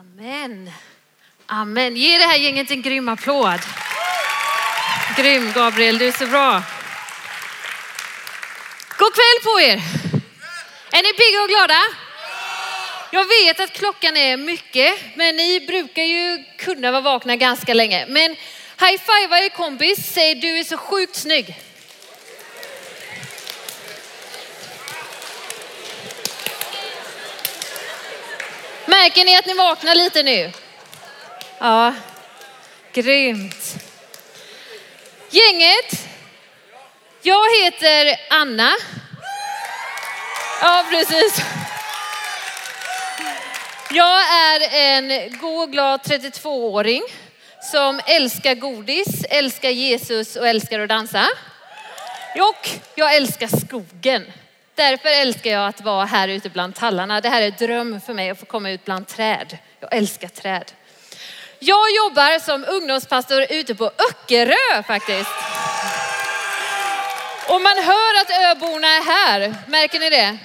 Amen. Amen. Ge det här gänget en grym applåd. Grym Gabriel, du är så bra. God kväll på er. Är ni pigga och glada? Jag vet att klockan är mycket, men ni brukar ju kunna vara vakna ganska länge. Men high five er kompis, säg du är så sjukt snygg. Märker ni att ni vaknar lite nu? Ja, grymt. Gänget, jag heter Anna. Ja, precis. Jag är en god och glad 32-åring som älskar godis, älskar Jesus och älskar att dansa. Och jag älskar skogen. Därför älskar jag att vara här ute bland tallarna. Det här är en dröm för mig att få komma ut bland träd. Jag älskar träd. Jag jobbar som ungdomspastor ute på Öckerö faktiskt. Och man hör att öborna är här. Märker ni det?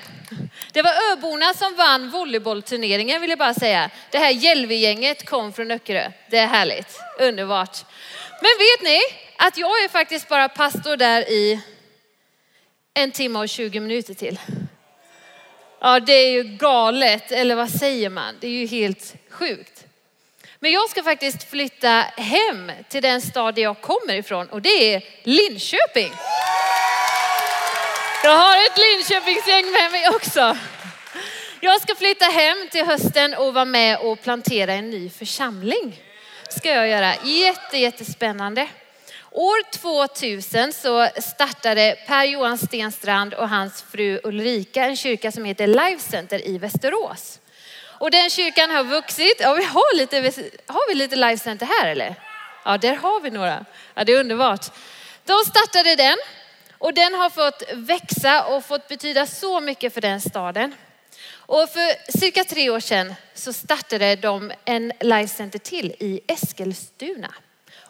Det var öborna som vann volleybollturneringen vill jag bara säga. Det här Hjälvegänget kom från Öckerö. Det är härligt, underbart. Men vet ni att jag är faktiskt bara pastor där i en timme och 20 minuter till. Ja, det är ju galet, eller vad säger man? Det är ju helt sjukt. Men jag ska faktiskt flytta hem till den stad jag kommer ifrån och det är Linköping. Jag har ett Linköpingsgäng med mig också. Jag ska flytta hem till hösten och vara med och plantera en ny församling. Ska jag göra. Jätte, jättespännande. År 2000 så startade Per-Johan Stenstrand och hans fru Ulrika en kyrka som heter Life Center i Västerås. Och den kyrkan har vuxit. Ja, vi har, lite, har vi lite Life Center här eller? Ja, där har vi några. Ja, det är underbart. De startade den och den har fått växa och fått betyda så mycket för den staden. Och för cirka tre år sedan så startade de en Life Center till i Eskilstuna.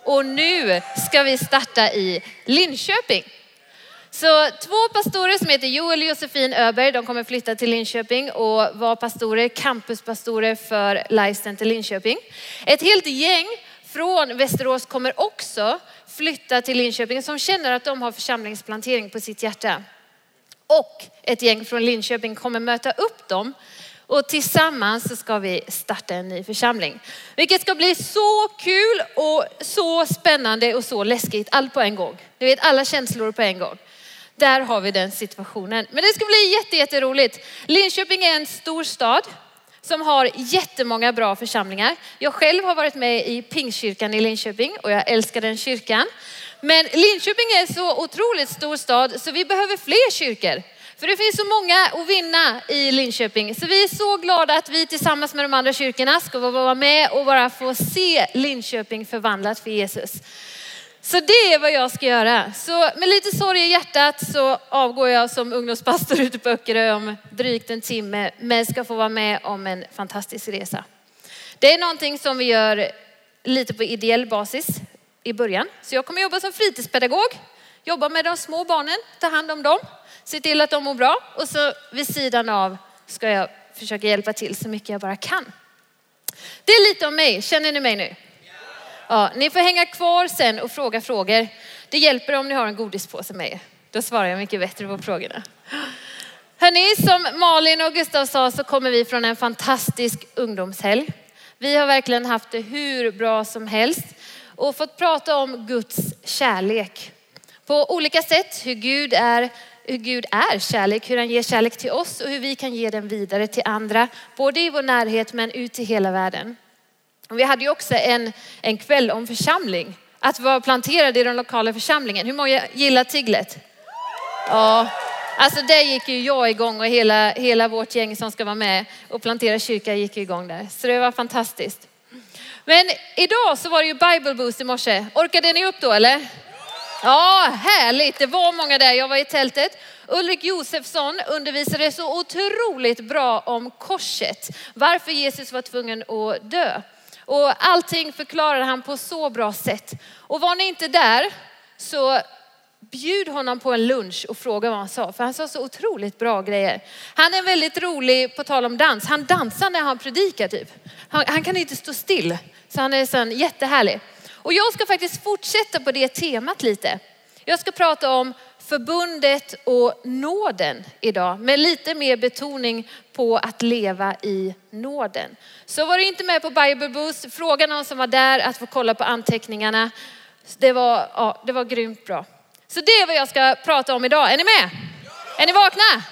Och nu ska vi starta i Linköping. Så två pastorer som heter Joel och Josefin Öberg, de kommer flytta till Linköping och vara pastorer, campuspastorer för Life Center Linköping. Ett helt gäng från Västerås kommer också flytta till Linköping som känner att de har församlingsplantering på sitt hjärta. Och ett gäng från Linköping kommer möta upp dem och tillsammans så ska vi starta en ny församling. Vilket ska bli så kul och så spännande och så läskigt. Allt på en gång. Du vet alla känslor på en gång. Där har vi den situationen. Men det ska bli jätte, jätteroligt. Linköping är en stor stad som har jättemånga bra församlingar. Jag själv har varit med i Pingstkyrkan i Linköping och jag älskar den kyrkan. Men Linköping är en så otroligt stor stad så vi behöver fler kyrkor. För det finns så många att vinna i Linköping. Så vi är så glada att vi tillsammans med de andra kyrkorna ska vara med och bara få se Linköping förvandlat för Jesus. Så det är vad jag ska göra. Så med lite sorg i hjärtat så avgår jag som ungdomspastor ute på Öckerö om drygt en timme, men ska få vara med om en fantastisk resa. Det är någonting som vi gör lite på ideell basis i början. Så jag kommer jobba som fritidspedagog, jobba med de små barnen, ta hand om dem, se till att de mår bra och så vid sidan av ska jag försöka hjälpa till så mycket jag bara kan. Det är lite om mig, känner ni mig nu? Ja, ni får hänga kvar sen och fråga frågor. Det hjälper om ni har en godispåse med er. Då svarar jag mycket bättre på frågorna. Hörni, som Malin och Gustav sa så kommer vi från en fantastisk ungdomshelg. Vi har verkligen haft det hur bra som helst och fått prata om Guds kärlek. På olika sätt, hur Gud är, hur Gud är kärlek, hur han ger kärlek till oss och hur vi kan ge den vidare till andra, både i vår närhet men ut i hela världen. Vi hade ju också en, en kväll om församling. Att vara planterad i den lokala församlingen. Hur många gillar Tiglet? Ja, alltså där gick ju jag igång och hela, hela vårt gäng som ska vara med och plantera kyrka gick igång där. Så det var fantastiskt. Men idag så var det ju Bible Boost i morse. Orkade ni upp då eller? Ja, härligt. Det var många där. Jag var i tältet. Ulrik Josefsson undervisade så otroligt bra om korset. Varför Jesus var tvungen att dö. Och allting förklarade han på så bra sätt. Och var ni inte där så bjud honom på en lunch och fråga vad han sa. För han sa så otroligt bra grejer. Han är väldigt rolig, på tal om dans. Han dansar när han predikar typ. Han, han kan inte stå still. Så han är sån jättehärlig. Och jag ska faktiskt fortsätta på det temat lite. Jag ska prata om förbundet och nåden idag med lite mer betoning på att leva i nåden. Så var du inte med på Bible Boost, fråga någon som var där att få kolla på anteckningarna. Det var, ja, det var grymt bra. Så det är vad jag ska prata om idag. Är ni med? Är ni vakna?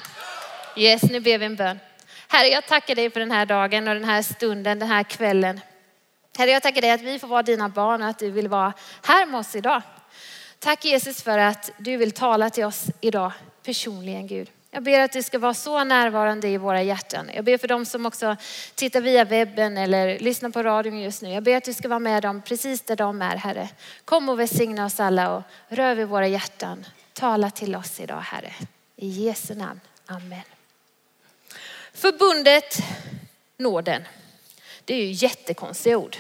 Yes, nu ber vi en bön. Herre, jag tackar dig för den här dagen och den här stunden, den här kvällen. Herre, jag tackar dig att vi får vara dina barn och att du vill vara här med oss idag. Tack Jesus för att du vill tala till oss idag personligen Gud. Jag ber att du ska vara så närvarande i våra hjärtan. Jag ber för dem som också tittar via webben eller lyssnar på radion just nu. Jag ber att du ska vara med dem precis där de är Herre. Kom och välsigna oss alla och rör vid våra hjärtan. Tala till oss idag Herre. I Jesu namn. Amen. Förbundet nåden. Det är ju jättekonstiga ord.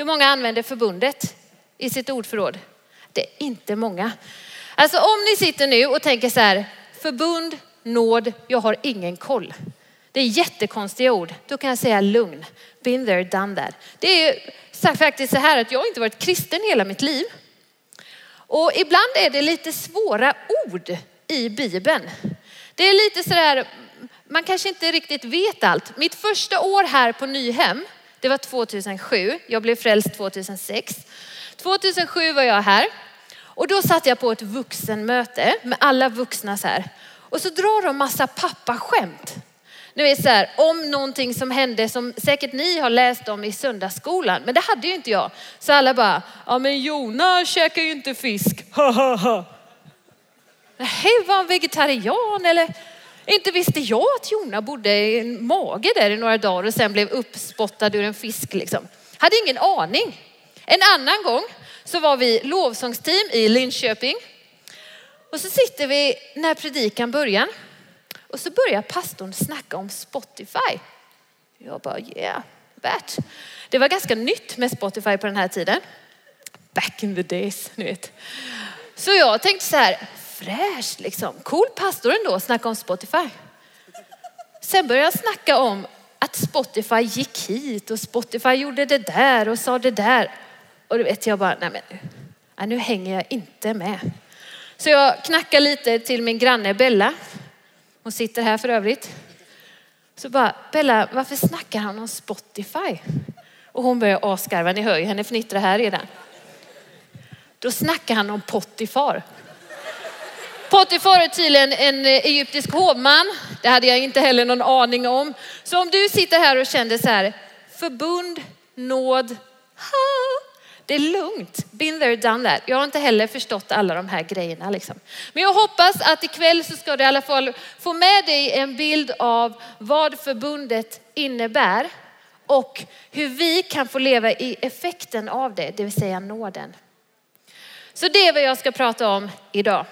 Hur många använder förbundet i sitt ordförråd? Det är inte många. Alltså om ni sitter nu och tänker så här, förbund, nåd, jag har ingen koll. Det är jättekonstiga ord. Då kan jag säga lugn. Been there, done that. Det är faktiskt så här att jag inte varit kristen hela mitt liv. Och ibland är det lite svåra ord i Bibeln. Det är lite sådär, man kanske inte riktigt vet allt. Mitt första år här på Nyhem, det var 2007. Jag blev frälst 2006. 2007 var jag här och då satt jag på ett vuxenmöte med alla vuxna så här. Och så drar de massa pappaskämt. Ni vet så här, om någonting som hände som säkert ni har läst om i söndagsskolan. Men det hade ju inte jag. Så alla bara, ja men Jona käkar ju inte fisk. Ha ha ha. Nej, var han vegetarian eller? Inte visste jag att Jona bodde i en mage där i några dagar och sen blev uppspottad ur en fisk liksom. Hade ingen aning. En annan gång så var vi lovsångsteam i Linköping. Och så sitter vi när predikan börjar. Och så börjar pastorn snacka om Spotify. Jag bara yeah, värt. Det var ganska nytt med Spotify på den här tiden. Back in the days, ni vet. Så jag tänkte så här, fräscht liksom. Cool pastor ändå, snacka om Spotify. Sen började jag snacka om att Spotify gick hit och Spotify gjorde det där och sa det där. Och du vet jag bara, nej men nej, nu hänger jag inte med. Så jag knackar lite till min granne Bella. Hon sitter här för övrigt. Så bara, Bella, varför snackar han om Spotify? Och hon börjar asgarva, ni hör ju henne fnittra här redan. Då snackar han om Potifar. Potifar är tydligen en eh, egyptisk hovman. Det hade jag inte heller någon aning om. Så om du sitter här och känner så här, förbund, nåd, ha, det är lugnt. Been there, done that. Jag har inte heller förstått alla de här grejerna. Liksom. Men jag hoppas att ikväll så ska du i alla fall få med dig en bild av vad förbundet innebär och hur vi kan få leva i effekten av det, det vill säga nåden. Så det är vad jag ska prata om idag.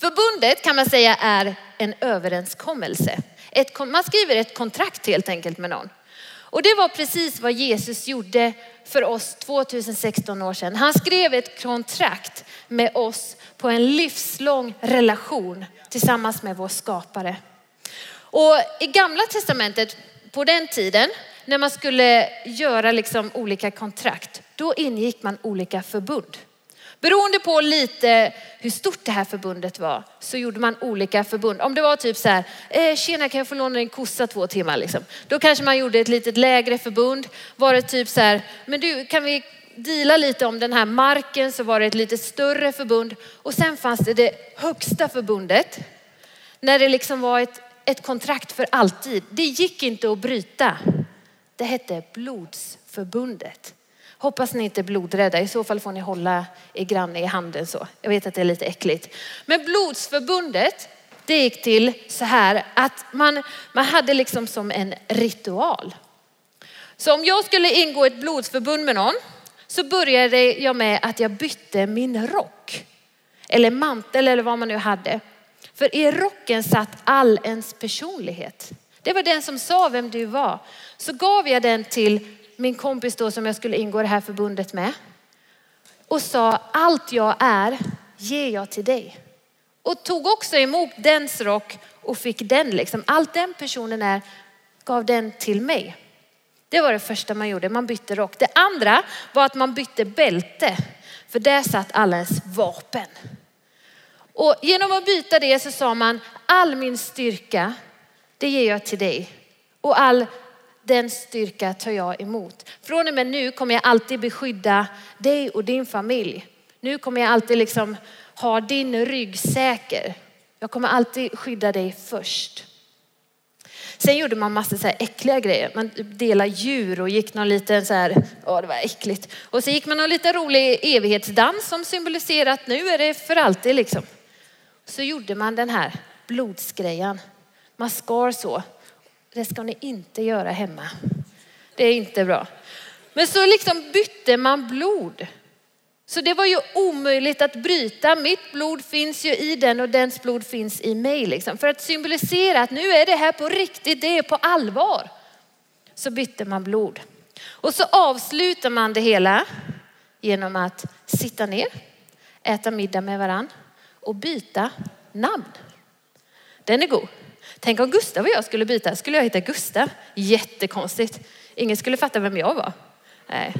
Förbundet kan man säga är en överenskommelse. Ett, man skriver ett kontrakt helt enkelt med någon. Och det var precis vad Jesus gjorde för oss 2016 år sedan. Han skrev ett kontrakt med oss på en livslång relation tillsammans med vår skapare. Och i gamla testamentet på den tiden när man skulle göra liksom olika kontrakt, då ingick man olika förbund. Beroende på lite hur stort det här förbundet var så gjorde man olika förbund. Om det var typ så här, eh, tjena kan jag få låna din kossa två timmar liksom. Då kanske man gjorde ett litet lägre förbund. Var det typ så här, men du kan vi dela lite om den här marken så var det ett lite större förbund. Och sen fanns det det högsta förbundet. När det liksom var ett, ett kontrakt för alltid. Det gick inte att bryta. Det hette blodsförbundet. Hoppas ni inte är blodrädda, i så fall får ni hålla er granne i handen så. Jag vet att det är lite äckligt. Men blodsförbundet, det gick till så här att man, man hade liksom som en ritual. Så om jag skulle ingå ett blodsförbund med någon så började jag med att jag bytte min rock. Eller mantel eller vad man nu hade. För i rocken satt all ens personlighet. Det var den som sa vem du var. Så gav jag den till min kompis då som jag skulle ingå det här förbundet med och sa allt jag är ger jag till dig. Och tog också emot dens rock och fick den liksom. Allt den personen är gav den till mig. Det var det första man gjorde, man bytte rock. Det andra var att man bytte bälte. För där satt alla ens vapen. Och genom att byta det så sa man, all min styrka, det ger jag till dig. Och all den styrka tar jag emot. Från och med nu kommer jag alltid beskydda dig och din familj. Nu kommer jag alltid liksom ha din rygg säker. Jag kommer alltid skydda dig först. Sen gjorde man massa så här äckliga grejer. Man delade djur och gick någon liten så här, Ja, det var äckligt. Och så gick man någon liten rolig evighetsdans som symboliserar att nu är det för alltid liksom. Så gjorde man den här blodsgrejen. Man skar så. Det ska ni inte göra hemma. Det är inte bra. Men så liksom bytte man blod. Så det var ju omöjligt att bryta. Mitt blod finns ju i den och dens blod finns i mig. Liksom. För att symbolisera att nu är det här på riktigt, det är på allvar. Så bytte man blod. Och så avslutar man det hela genom att sitta ner, äta middag med varann och byta namn. Den är god. Tänk om Gustav och jag skulle byta, skulle jag heta Gustav? Jättekonstigt. Ingen skulle fatta vem jag var. Nej.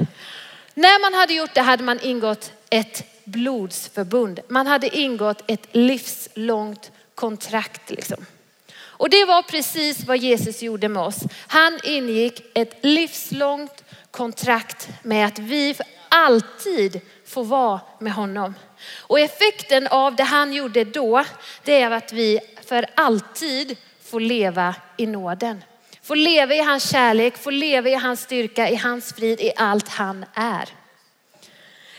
När man hade gjort det hade man ingått ett blodsförbund. Man hade ingått ett livslångt kontrakt. Liksom. Och det var precis vad Jesus gjorde med oss. Han ingick ett livslångt kontrakt med att vi för alltid får vara med honom. Och effekten av det han gjorde då, det är att vi för alltid få leva i nåden. Få leva i hans kärlek, få leva i hans styrka, i hans frid, i allt han är.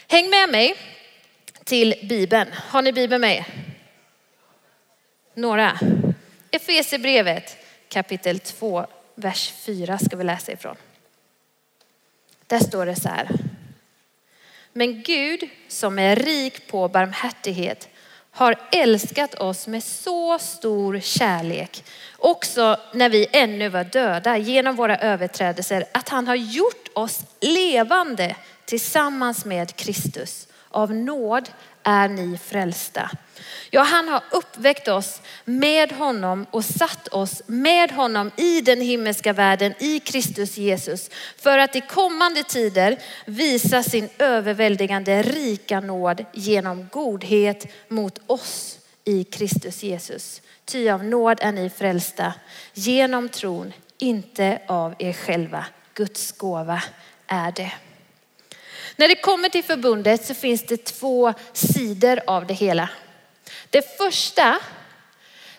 Häng med mig till Bibeln. Har ni Bibeln med Några? Efesierbrevet kapitel 2, vers 4 ska vi läsa ifrån. Där står det så här. Men Gud som är rik på barmhärtighet har älskat oss med så stor kärlek, också när vi ännu var döda genom våra överträdelser, att han har gjort oss levande tillsammans med Kristus. Av nåd är ni frälsta. Ja, han har uppväckt oss med honom och satt oss med honom i den himmelska världen i Kristus Jesus för att i kommande tider visa sin överväldigande rika nåd genom godhet mot oss i Kristus Jesus. Ty av nåd är ni frälsta genom tron, inte av er själva. Guds gåva är det. När det kommer till förbundet så finns det två sidor av det hela. Det första,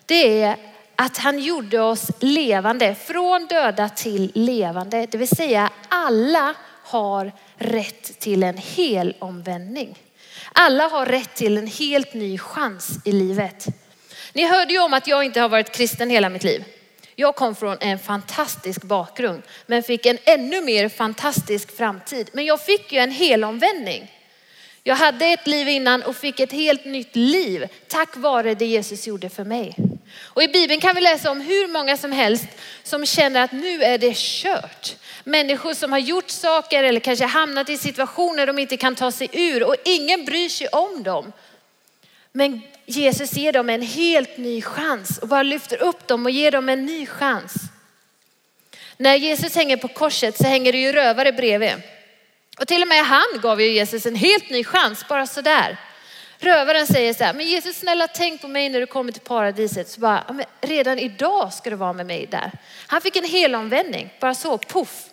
det är att han gjorde oss levande, från döda till levande. Det vill säga alla har rätt till en hel omvändning. Alla har rätt till en helt ny chans i livet. Ni hörde ju om att jag inte har varit kristen hela mitt liv. Jag kom från en fantastisk bakgrund men fick en ännu mer fantastisk framtid. Men jag fick ju en helomvändning. Jag hade ett liv innan och fick ett helt nytt liv tack vare det Jesus gjorde för mig. Och i Bibeln kan vi läsa om hur många som helst som känner att nu är det kört. Människor som har gjort saker eller kanske hamnat i situationer de inte kan ta sig ur och ingen bryr sig om dem. Men Jesus ger dem en helt ny chans och bara lyfter upp dem och ger dem en ny chans. När Jesus hänger på korset så hänger det ju rövare bredvid. Och till och med han gav ju Jesus en helt ny chans, bara sådär. Rövaren säger så här, men Jesus snälla tänk på mig när du kommer till paradiset. Så bara, redan idag ska du vara med mig där. Han fick en helomvändning, bara så, puff.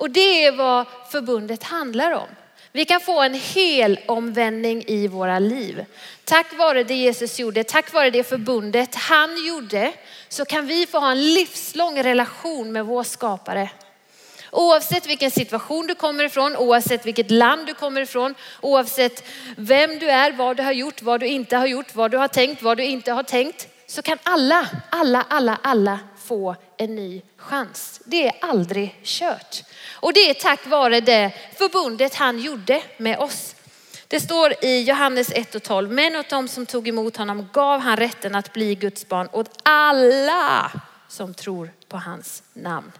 Och det är vad förbundet handlar om. Vi kan få en hel omvändning i våra liv. Tack vare det Jesus gjorde, tack vare det förbundet han gjorde, så kan vi få ha en livslång relation med vår skapare. Oavsett vilken situation du kommer ifrån, oavsett vilket land du kommer ifrån, oavsett vem du är, vad du har gjort, vad du inte har gjort, vad du har tänkt, vad du inte har tänkt, så kan alla, alla, alla, alla få en ny chans. Det är aldrig kört. Och det är tack vare det förbundet han gjorde med oss. Det står i Johannes 1 och 12, men åt dem som tog emot honom gav han rätten att bli Guds barn åt alla som tror på hans namn.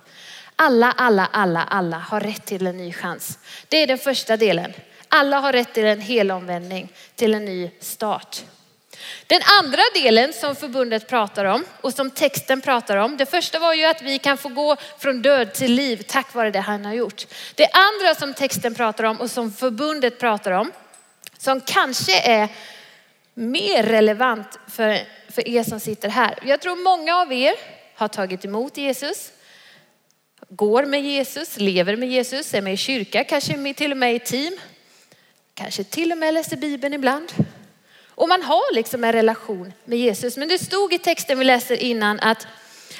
Alla, alla, alla, alla har rätt till en ny chans. Det är den första delen. Alla har rätt till en helomvändning, till en ny start. Den andra delen som förbundet pratar om och som texten pratar om. Det första var ju att vi kan få gå från död till liv tack vare det han har gjort. Det andra som texten pratar om och som förbundet pratar om, som kanske är mer relevant för, för er som sitter här. Jag tror många av er har tagit emot Jesus, går med Jesus, lever med Jesus, är med i kyrka, kanske till och med i team. Kanske till och med läser Bibeln ibland. Och man har liksom en relation med Jesus. Men det stod i texten vi läser innan att,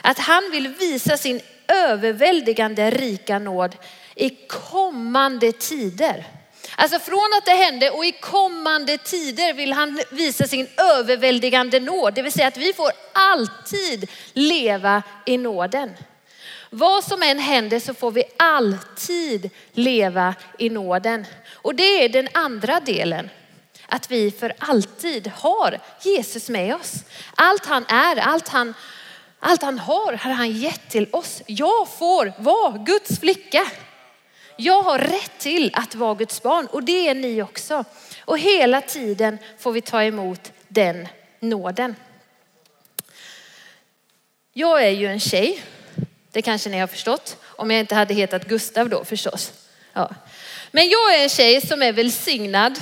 att han vill visa sin överväldigande rika nåd i kommande tider. Alltså från att det hände och i kommande tider vill han visa sin överväldigande nåd. Det vill säga att vi får alltid leva i nåden. Vad som än händer så får vi alltid leva i nåden. Och det är den andra delen. Att vi för alltid har Jesus med oss. Allt han är, allt han, allt han har har han gett till oss. Jag får vara Guds flicka. Jag har rätt till att vara Guds barn och det är ni också. Och hela tiden får vi ta emot den nåden. Jag är ju en tjej. Det kanske ni har förstått. Om jag inte hade hetat Gustav då förstås. Ja. Men jag är en tjej som är välsignad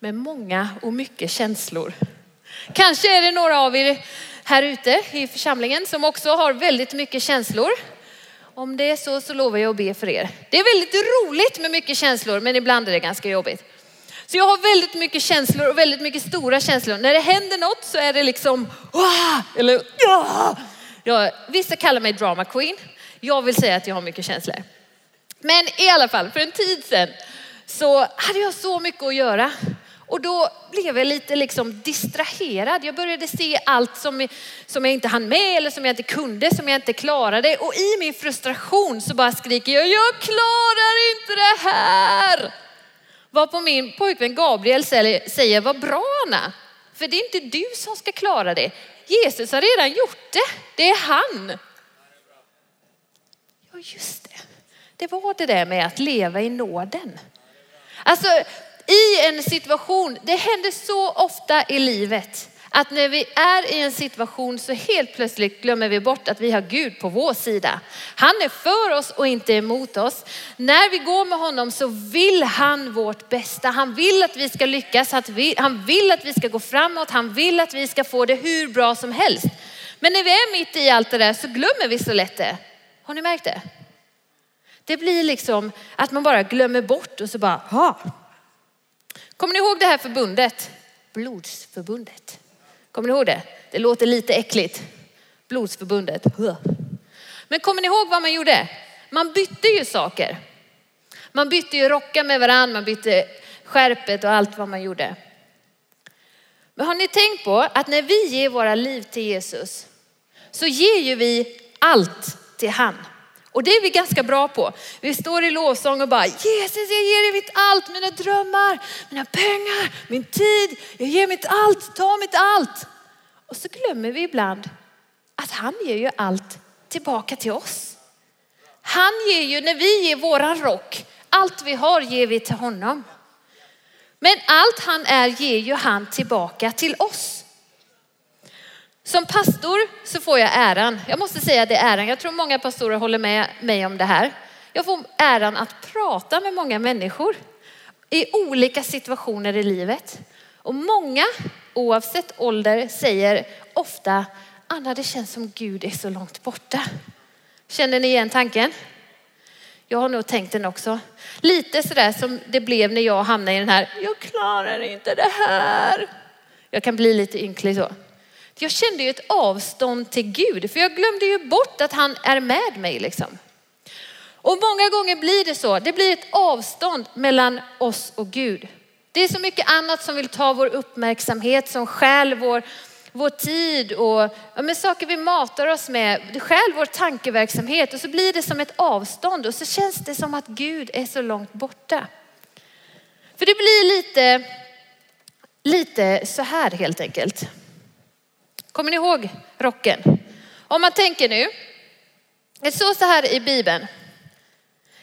med många och mycket känslor. Kanske är det några av er här ute i församlingen som också har väldigt mycket känslor. Om det är så så lovar jag att be för er. Det är väldigt roligt med mycket känslor men ibland är det ganska jobbigt. Så jag har väldigt mycket känslor och väldigt mycket stora känslor. När det händer något så är det liksom, Wah! eller ja. ja. Vissa kallar mig drama queen. Jag vill säga att jag har mycket känslor. Men i alla fall, för en tid sedan så hade jag så mycket att göra. Och då blev jag lite liksom distraherad. Jag började se allt som, som jag inte hann med eller som jag inte kunde, som jag inte klarade. Och i min frustration så bara skriker jag, jag klarar inte det här. Vad på min pojkvän Gabriel säger, vad bra Anna. För det är inte du som ska klara det. Jesus har redan gjort det. Det är han. Ja just det. Det var det där med att leva i nåden. Alltså i en situation, det händer så ofta i livet att när vi är i en situation så helt plötsligt glömmer vi bort att vi har Gud på vår sida. Han är för oss och inte emot oss. När vi går med honom så vill han vårt bästa. Han vill att vi ska lyckas, han vill att vi ska gå framåt, han vill att vi ska få det hur bra som helst. Men när vi är mitt i allt det där så glömmer vi så lätt det. Har ni märkt det? Det blir liksom att man bara glömmer bort och så bara, ha, Kommer ni ihåg det här förbundet? Blodsförbundet. Kommer ni ihåg det? Det låter lite äckligt. Blodsförbundet. Men kommer ni ihåg vad man gjorde? Man bytte ju saker. Man bytte ju rockar med varandra, man bytte skärpet och allt vad man gjorde. Men har ni tänkt på att när vi ger våra liv till Jesus så ger ju vi allt till han. Och det är vi ganska bra på. Vi står i lovsång och bara Jesus jag ger dig mitt allt, mina drömmar, mina pengar, min tid. Jag ger mitt allt, ta mitt allt. Och så glömmer vi ibland att han ger ju allt tillbaka till oss. Han ger ju, när vi ger våran rock, allt vi har ger vi till honom. Men allt han är ger ju han tillbaka till oss. Som pastor så får jag äran, jag måste säga att det är äran, jag tror många pastorer håller med mig om det här. Jag får äran att prata med många människor i olika situationer i livet. Och många, oavsett ålder, säger ofta, Anna det känns som Gud är så långt borta. Känner ni igen tanken? Jag har nog tänkt den också. Lite sådär som det blev när jag hamnade i den här, jag klarar inte det här. Jag kan bli lite ynklig så. Jag kände ju ett avstånd till Gud, för jag glömde ju bort att han är med mig liksom. Och många gånger blir det så. Det blir ett avstånd mellan oss och Gud. Det är så mycket annat som vill ta vår uppmärksamhet, som stjäl vår, vår tid och ja, men saker vi matar oss med. Det stjäl vår tankeverksamhet och så blir det som ett avstånd och så känns det som att Gud är så långt borta. För det blir lite, lite så här helt enkelt. Kommer ni ihåg rocken? Om man tänker nu, det står så här i Bibeln.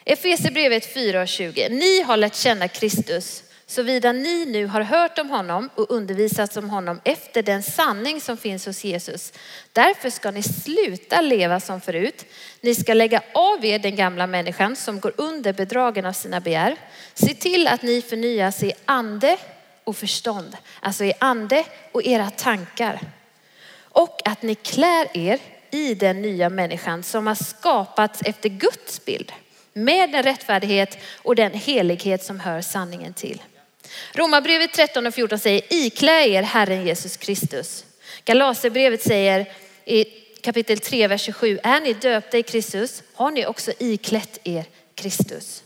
Efesierbrevet 4.20. Ni har lärt känna Kristus såvida ni nu har hört om honom och undervisats om honom efter den sanning som finns hos Jesus. Därför ska ni sluta leva som förut. Ni ska lägga av er den gamla människan som går under bedragen av sina begär. Se till att ni förnyas i ande och förstånd, alltså i ande och era tankar. Och att ni klär er i den nya människan som har skapats efter Guds bild med den rättfärdighet och den helighet som hör sanningen till. Romarbrevet 13 och 14 säger iklä er Herren Jesus Kristus. Galaterbrevet säger i kapitel 3, vers 27, är ni döpta i Kristus har ni också iklätt er Kristus.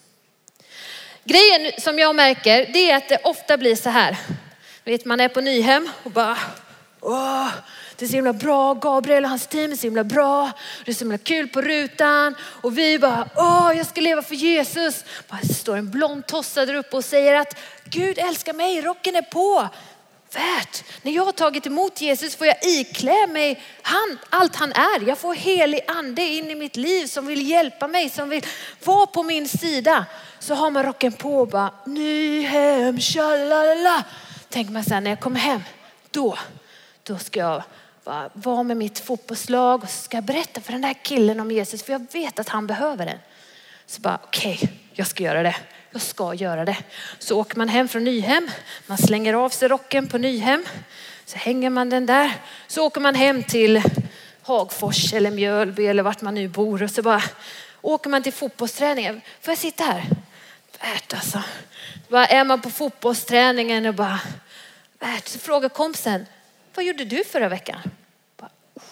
Grejen som jag märker det är att det ofta blir så här. Vet, man är på Nyhem och bara, åh, det är så himla bra, Gabriel och hans team är så himla bra. Det är så himla kul på rutan. Och vi bara, åh jag ska leva för Jesus. Det står en blond tossa där uppe och säger att Gud älskar mig, rocken är på. Värt. När jag har tagit emot Jesus får jag iklä mig han, allt han är. Jag får helig ande in i mitt liv som vill hjälpa mig, som vill vara på min sida. Så har man rocken på och bara, ny hem, tjalala. Tänker man sen när jag kommer hem, då, då ska jag vara med mitt fotbollslag och så ska jag berätta för den där killen om Jesus för jag vet att han behöver den. Så bara okej, okay, jag ska göra det. Jag ska göra det. Så åker man hem från Nyhem, man slänger av sig rocken på Nyhem, så hänger man den där. Så åker man hem till Hagfors eller Mjölby eller vart man nu bor och så bara åker man till fotbollsträningen. Får jag sitta här? Värt alltså. Bara är man på fotbollsträningen och bara värt. Så frågar kompisen, vad gjorde du förra veckan?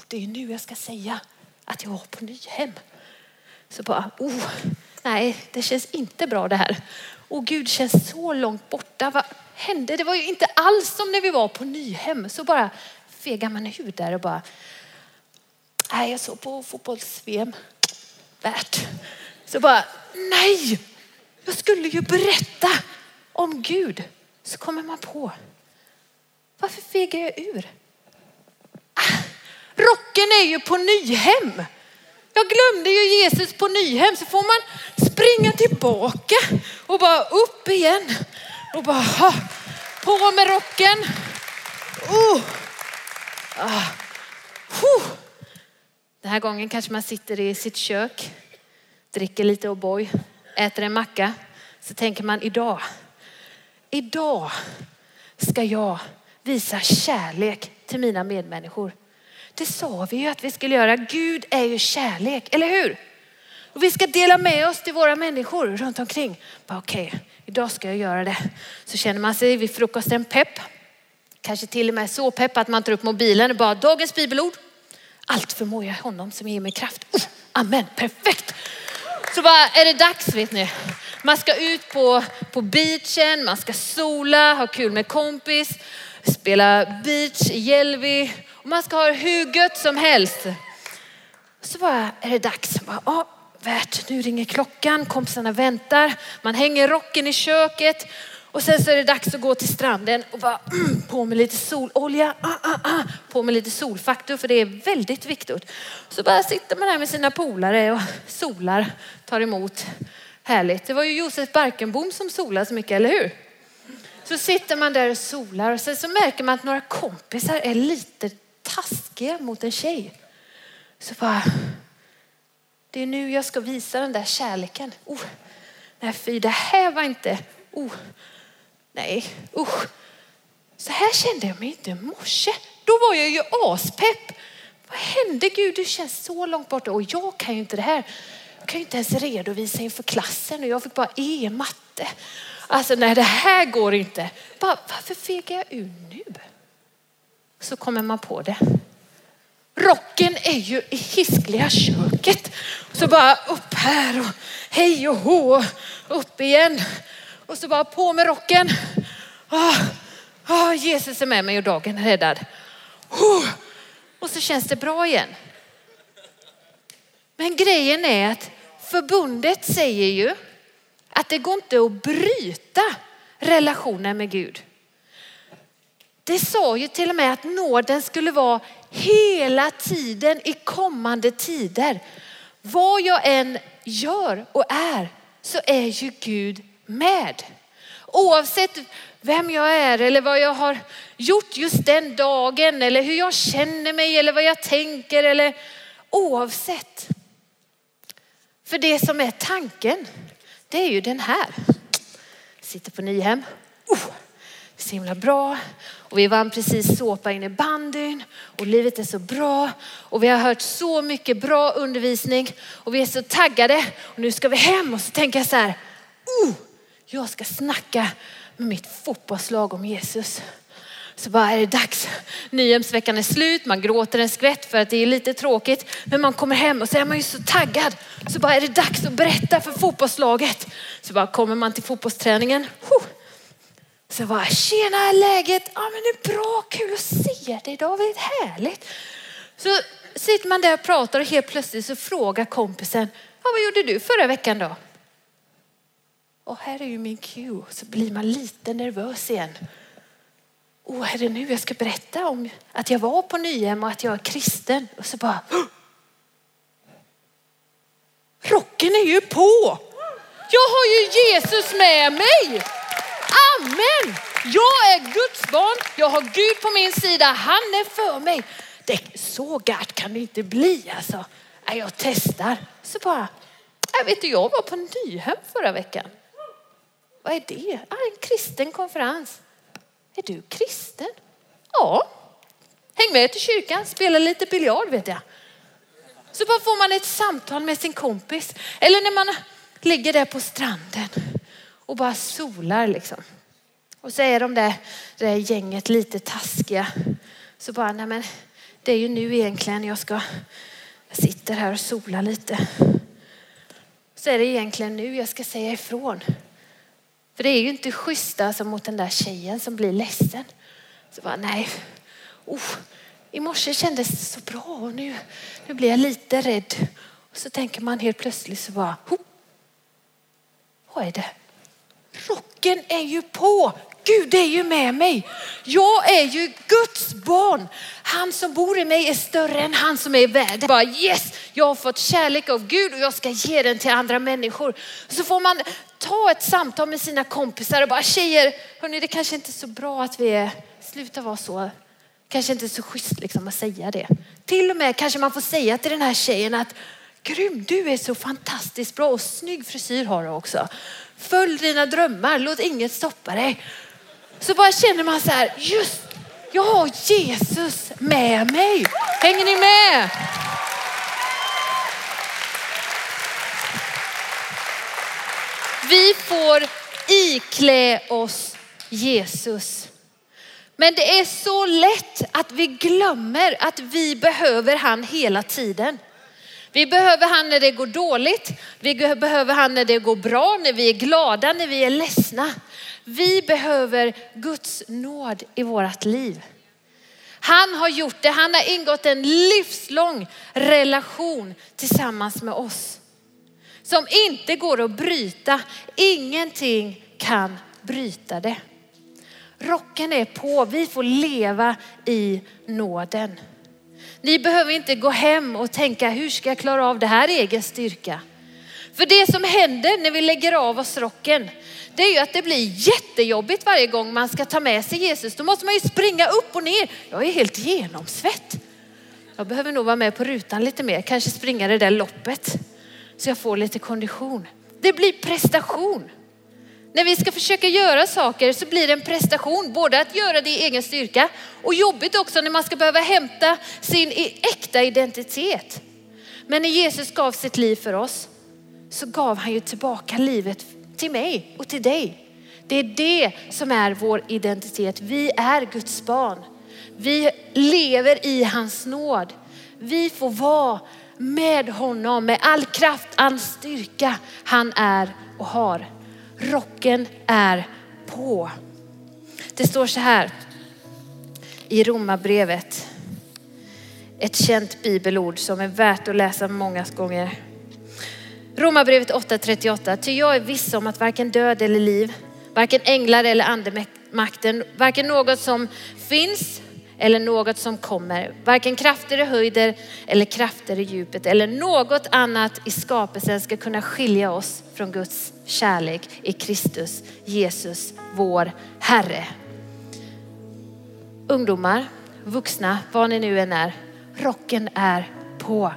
Det är nu jag ska säga att jag var på Nyhem. Så bara, oh, nej, det känns inte bra det här. Och Gud känns så långt borta. Vad hände? Det var ju inte alls som när vi var på Nyhem. Så bara fegar man ur där och bara, nej, jag såg på fotbolls-VM. Värt. Så bara, nej, jag skulle ju berätta om Gud. Så kommer man på, varför fegar jag ur? Ah, rocken är ju på Nyhem. Jag glömde ju Jesus på Nyhem så får man springa tillbaka och bara upp igen och bara ha, på med rocken. Oh. Ah. Huh. Den här gången kanske man sitter i sitt kök, dricker lite O'boy, äter en macka. Så tänker man idag, idag ska jag visa kärlek till mina medmänniskor. Det sa vi ju att vi skulle göra. Gud är ju kärlek, eller hur? Och vi ska dela med oss till våra människor runt omkring. Okej, okay, idag ska jag göra det. Så känner man sig vid frukosten pepp. Kanske till och med så pepp att man tar upp mobilen och bara dagens bibelord. Allt förmår jag honom som ger mig kraft. Oh, amen, perfekt. Så bara är det dags vet ni. Man ska ut på, på beachen, man ska sola, ha kul med kompis spela beach i Hjällby man ska ha hur gött som helst. Så bara är det dags. Bara, oh, värt, nu ringer klockan, kompisarna väntar, man hänger rocken i köket och sen så är det dags att gå till stranden och bara mm, på med lite sololja, ah, ah, ah, på med lite solfaktor för det är väldigt viktigt. Så bara sitter man här med sina polare och solar, tar emot. Härligt. Det var ju Josef Barkenbom som solade så mycket, eller hur? Så sitter man där och solar och sen så märker man att några kompisar är lite taskiga mot en tjej. Så bara, det är nu jag ska visa den där kärleken. Oh, nej fy, det här var inte, oh, nej, usch. Så här kände jag mig inte i morse. Då var jag ju aspepp. Vad hände Gud? Du känns så långt borta och jag kan ju inte det här. Jag kan ju inte ens redovisa inför klassen och jag fick bara E i matte. Alltså nej, det här går inte. Bara, varför fegar jag ur nu? Så kommer man på det. Rocken är ju i hiskliga köket. Så bara upp här och hej och hå, upp igen. Och så bara på med rocken. Oh, oh, Jesus är med mig och dagen är räddad. Oh, och så känns det bra igen. Men grejen är att förbundet säger ju att det går inte att bryta relationen med Gud. Det sa ju till och med att nåden skulle vara hela tiden i kommande tider. Vad jag än gör och är så är ju Gud med. Oavsett vem jag är eller vad jag har gjort just den dagen eller hur jag känner mig eller vad jag tänker eller oavsett. För det som är tanken, det är ju den här. Sitter på Nyhem. Oh, så himla bra. Och vi vann precis såpa in i bandyn och livet är så bra. Och vi har hört så mycket bra undervisning och vi är så taggade. Och nu ska vi hem och så tänker jag så här, oh, jag ska snacka med mitt fotbollslag om Jesus. Så bara är det dags. Nyhemsveckan är slut, man gråter en skvätt för att det är lite tråkigt. Men man kommer hem och så är man ju så taggad. Så bara är det dags att berätta för fotbollslaget. Så bara kommer man till fotbollsträningen. Så bara, tjena läget? Ja men det är bra, kul att se dig David, härligt. Så sitter man där och pratar och helt plötsligt så frågar kompisen, ja vad gjorde du förra veckan då? Och här är ju min cue, så blir man lite nervös igen. Åh, är det nu jag ska berätta om att jag var på Nyhem och att jag är kristen? Och så bara, rocken är ju på! Jag har ju Jesus med mig! Amen! Jag är Guds barn, jag har Gud på min sida, han är för mig. Det, så gärt kan det inte bli alltså. Jag testar. Så bara, jag vet du, jag var på Nyhem förra veckan. Vad är det? Ah, en kristen konferens. Är du kristen? Ja. Häng med till kyrkan, spela lite biljard vet jag. Så bara får man ett samtal med sin kompis. Eller när man ligger där på stranden och bara solar liksom. Och så är de där, det där gänget lite taskiga. Så bara, nej men det är ju nu egentligen jag ska, jag sitter här och solar lite. Så är det egentligen nu jag ska säga ifrån. För det är ju inte schysst alltså mot den där tjejen som blir ledsen. Så bara, nej, oh, i morse kändes det så bra och nu, nu blir jag lite rädd. Och så tänker man helt plötsligt så bara, oh, vad är det? Rocken är ju på. Gud är ju med mig. Jag är ju Guds barn. Han som bor i mig är större än han som är i världen. Bara yes, jag har fått kärlek av Gud och jag ska ge den till andra människor. Så får man ta ett samtal med sina kompisar och bara tjejer, hörni det kanske inte är så bra att vi är, sluta vara så, kanske inte är så schysst liksom att säga det. Till och med kanske man får säga till den här tjejen att grym, du är så fantastiskt bra och snygg frisyr har du också. Följ dina drömmar, låt inget stoppa dig. Så bara känner man så här, just jag har Jesus med mig. Hänger ni med? Vi får iklä oss Jesus. Men det är så lätt att vi glömmer att vi behöver han hela tiden. Vi behöver han när det går dåligt. Vi behöver han när det går bra, när vi är glada, när vi är ledsna. Vi behöver Guds nåd i vårt liv. Han har gjort det. Han har ingått en livslång relation tillsammans med oss som inte går att bryta. Ingenting kan bryta det. Rocken är på. Vi får leva i nåden. Vi behöver inte gå hem och tänka hur ska jag klara av det här i egen styrka? För det som händer när vi lägger av oss rocken, det är ju att det blir jättejobbigt varje gång man ska ta med sig Jesus. Då måste man ju springa upp och ner. Jag är helt genomsvett. Jag behöver nog vara med på rutan lite mer, kanske springa det där loppet så jag får lite kondition. Det blir prestation. När vi ska försöka göra saker så blir det en prestation, både att göra det i egen styrka och jobbigt också när man ska behöva hämta sin äkta identitet. Men när Jesus gav sitt liv för oss så gav han ju tillbaka livet till mig och till dig. Det är det som är vår identitet. Vi är Guds barn. Vi lever i hans nåd. Vi får vara med honom med all kraft, all styrka han är och har. Rocken är på. Det står så här i Romarbrevet. Ett känt bibelord som är värt att läsa många gånger. Romarbrevet 8.38. Ty jag är viss om att varken död eller liv, varken änglar eller andemakten, varken något som finns eller något som kommer. Varken krafter i höjder eller krafter i djupet eller något annat i skapelsen ska kunna skilja oss från Guds kärlek i Kristus Jesus, vår Herre. Ungdomar, vuxna, vad ni nu än är, rocken är på.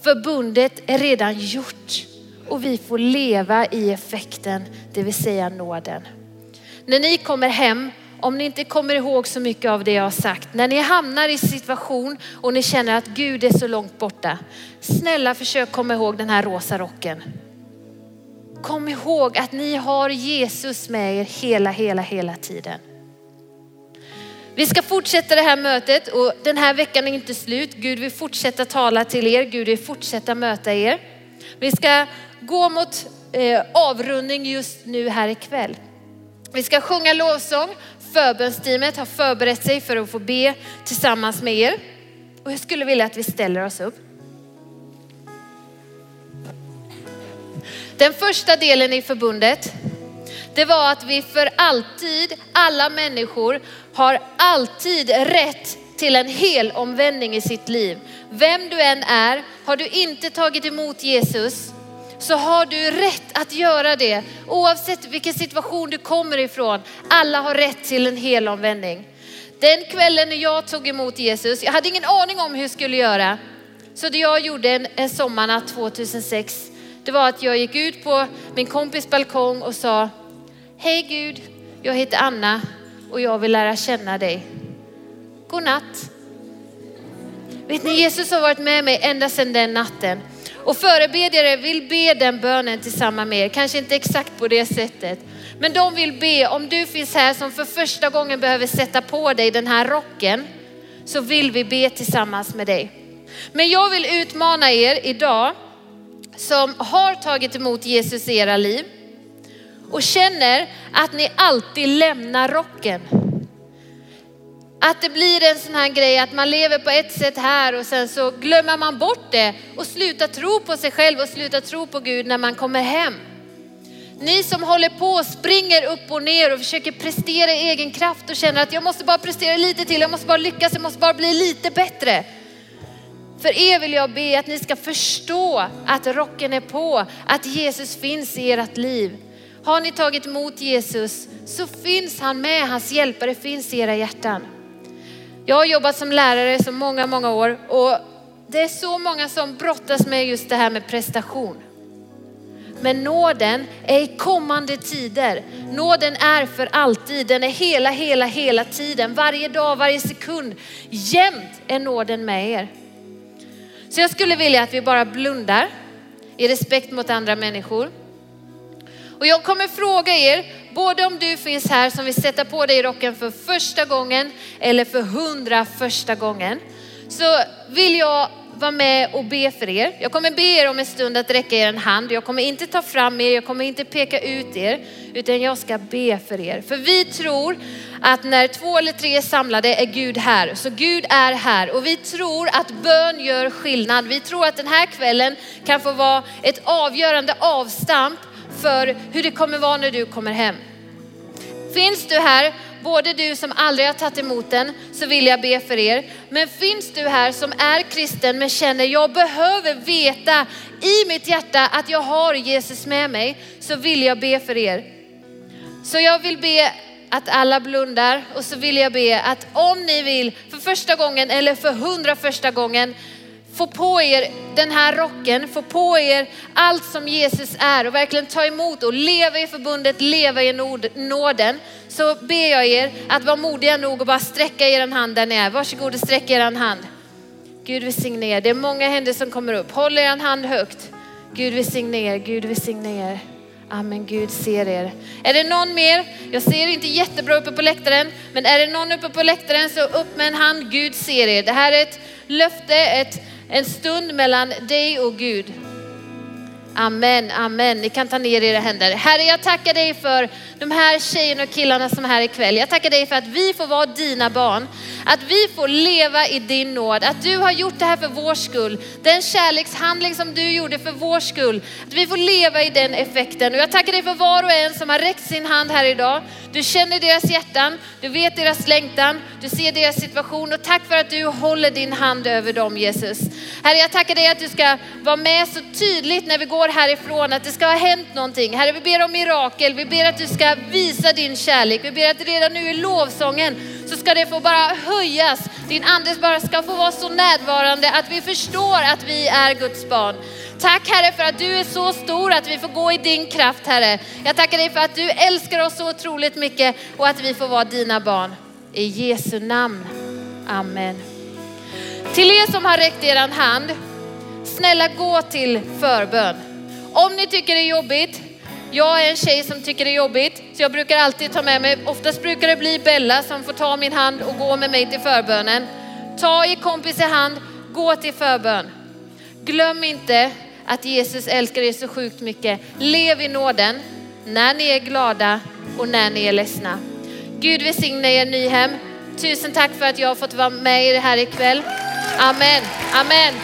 Förbundet är redan gjort och vi får leva i effekten, det vill säga nåden. När ni kommer hem, om ni inte kommer ihåg så mycket av det jag har sagt, när ni hamnar i situation och ni känner att Gud är så långt borta, snälla försök komma ihåg den här rosa rocken. Kom ihåg att ni har Jesus med er hela, hela, hela tiden. Vi ska fortsätta det här mötet och den här veckan är inte slut. Gud vill fortsätta tala till er. Gud vill fortsätta möta er. Vi ska gå mot eh, avrundning just nu här ikväll. Vi ska sjunga lovsång. Förbönsteamet har förberett sig för att få be tillsammans med er. Och jag skulle vilja att vi ställer oss upp. Den första delen i förbundet, det var att vi för alltid, alla människor har alltid rätt till en hel omvändning i sitt liv. Vem du än är, har du inte tagit emot Jesus så har du rätt att göra det oavsett vilken situation du kommer ifrån. Alla har rätt till en hel omvändning. Den kvällen när jag tog emot Jesus, jag hade ingen aning om hur jag skulle göra. Så det jag gjorde en, en sommarnatt 2006, det var att jag gick ut på min kompis balkong och sa, hej Gud, jag heter Anna och jag vill lära känna dig. God natt. Vet ni, Jesus har varit med mig ända sedan den natten. Och förebedjare vill be den bönen tillsammans med er. Kanske inte exakt på det sättet. Men de vill be, om du finns här som för första gången behöver sätta på dig den här rocken, så vill vi be tillsammans med dig. Men jag vill utmana er idag som har tagit emot Jesus i era liv och känner att ni alltid lämnar rocken. Att det blir en sån här grej att man lever på ett sätt här och sen så glömmer man bort det och slutar tro på sig själv och slutar tro på Gud när man kommer hem. Ni som håller på, och springer upp och ner och försöker prestera i egen kraft och känner att jag måste bara prestera lite till, jag måste bara lyckas, jag måste bara bli lite bättre. För er vill jag be att ni ska förstå att rocken är på, att Jesus finns i ert liv. Har ni tagit emot Jesus så finns han med, hans hjälpare finns i era hjärtan. Jag har jobbat som lärare så många, många år och det är så många som brottas med just det här med prestation. Men nåden är i kommande tider. Nåden är för alltid. Den är hela, hela, hela tiden. Varje dag, varje sekund. Jämt är nåden med er. Så jag skulle vilja att vi bara blundar i respekt mot andra människor. Och jag kommer fråga er, både om du finns här som vill sätta på dig rocken för första gången eller för hundra första gången, så vill jag vara med och be för er. Jag kommer be er om en stund att räcka er en hand. Jag kommer inte ta fram er, jag kommer inte peka ut er, utan jag ska be för er. För vi tror att när två eller tre är samlade är Gud här. Så Gud är här och vi tror att bön gör skillnad. Vi tror att den här kvällen kan få vara ett avgörande avstamp för hur det kommer vara när du kommer hem. Finns du här, både du som aldrig har tagit emot den, så vill jag be för er. Men finns du här som är kristen men känner jag behöver veta i mitt hjärta att jag har Jesus med mig, så vill jag be för er. Så jag vill be att alla blundar och så vill jag be att om ni vill för första gången eller för hundra första gången få på er den här rocken, få på er allt som Jesus är och verkligen ta emot och leva i förbundet, leva i nåden. Så ber jag er att vara modiga nog och bara sträcka er en hand där ni är. Varsågod och sträck er en hand. Gud välsigne er. Det är många händer som kommer upp. Håll er en hand högt. Gud välsigne er, Gud välsigne er. Amen, Gud ser er. Är det någon mer? Jag ser inte jättebra uppe på läktaren, men är det någon uppe på läktaren så upp med en hand. Gud ser er. Det här är ett löfte, ett en stund mellan dig och Gud. Amen, amen. Ni kan ta ner era händer. Herre, jag tackar dig för de här tjejerna och killarna som är här ikväll. Jag tackar dig för att vi får vara dina barn. Att vi får leva i din nåd. Att du har gjort det här för vår skull. Den kärlekshandling som du gjorde för vår skull. Att vi får leva i den effekten. Och jag tackar dig för var och en som har räckt sin hand här idag. Du känner deras hjärtan, du vet deras längtan, du ser deras situation och tack för att du håller din hand över dem Jesus. Herre, jag tackar dig att du ska vara med så tydligt när vi går härifrån, att det ska ha hänt någonting. Herre, vi ber om mirakel, vi ber att du ska visa din kärlek. Vi ber att redan nu i lovsången så ska det få bara höjas. Din ande bara ska få vara så närvarande att vi förstår att vi är Guds barn. Tack Herre för att du är så stor att vi får gå i din kraft Herre. Jag tackar dig för att du älskar oss så otroligt mycket och att vi får vara dina barn. I Jesu namn. Amen. Till er som har räckt er hand, snälla gå till förbön. Om ni tycker det är jobbigt, jag är en tjej som tycker det är jobbigt, så jag brukar alltid ta med mig, oftast brukar det bli Bella som får ta min hand och gå med mig till förbönen. Ta er kompis i hand, gå till förbön. Glöm inte att Jesus älskar er så sjukt mycket. Lev i nåden när ni är glada och när ni är ledsna. Gud välsigne er Nyhem. Tusen tack för att jag har fått vara med i det här ikväll. Amen, amen.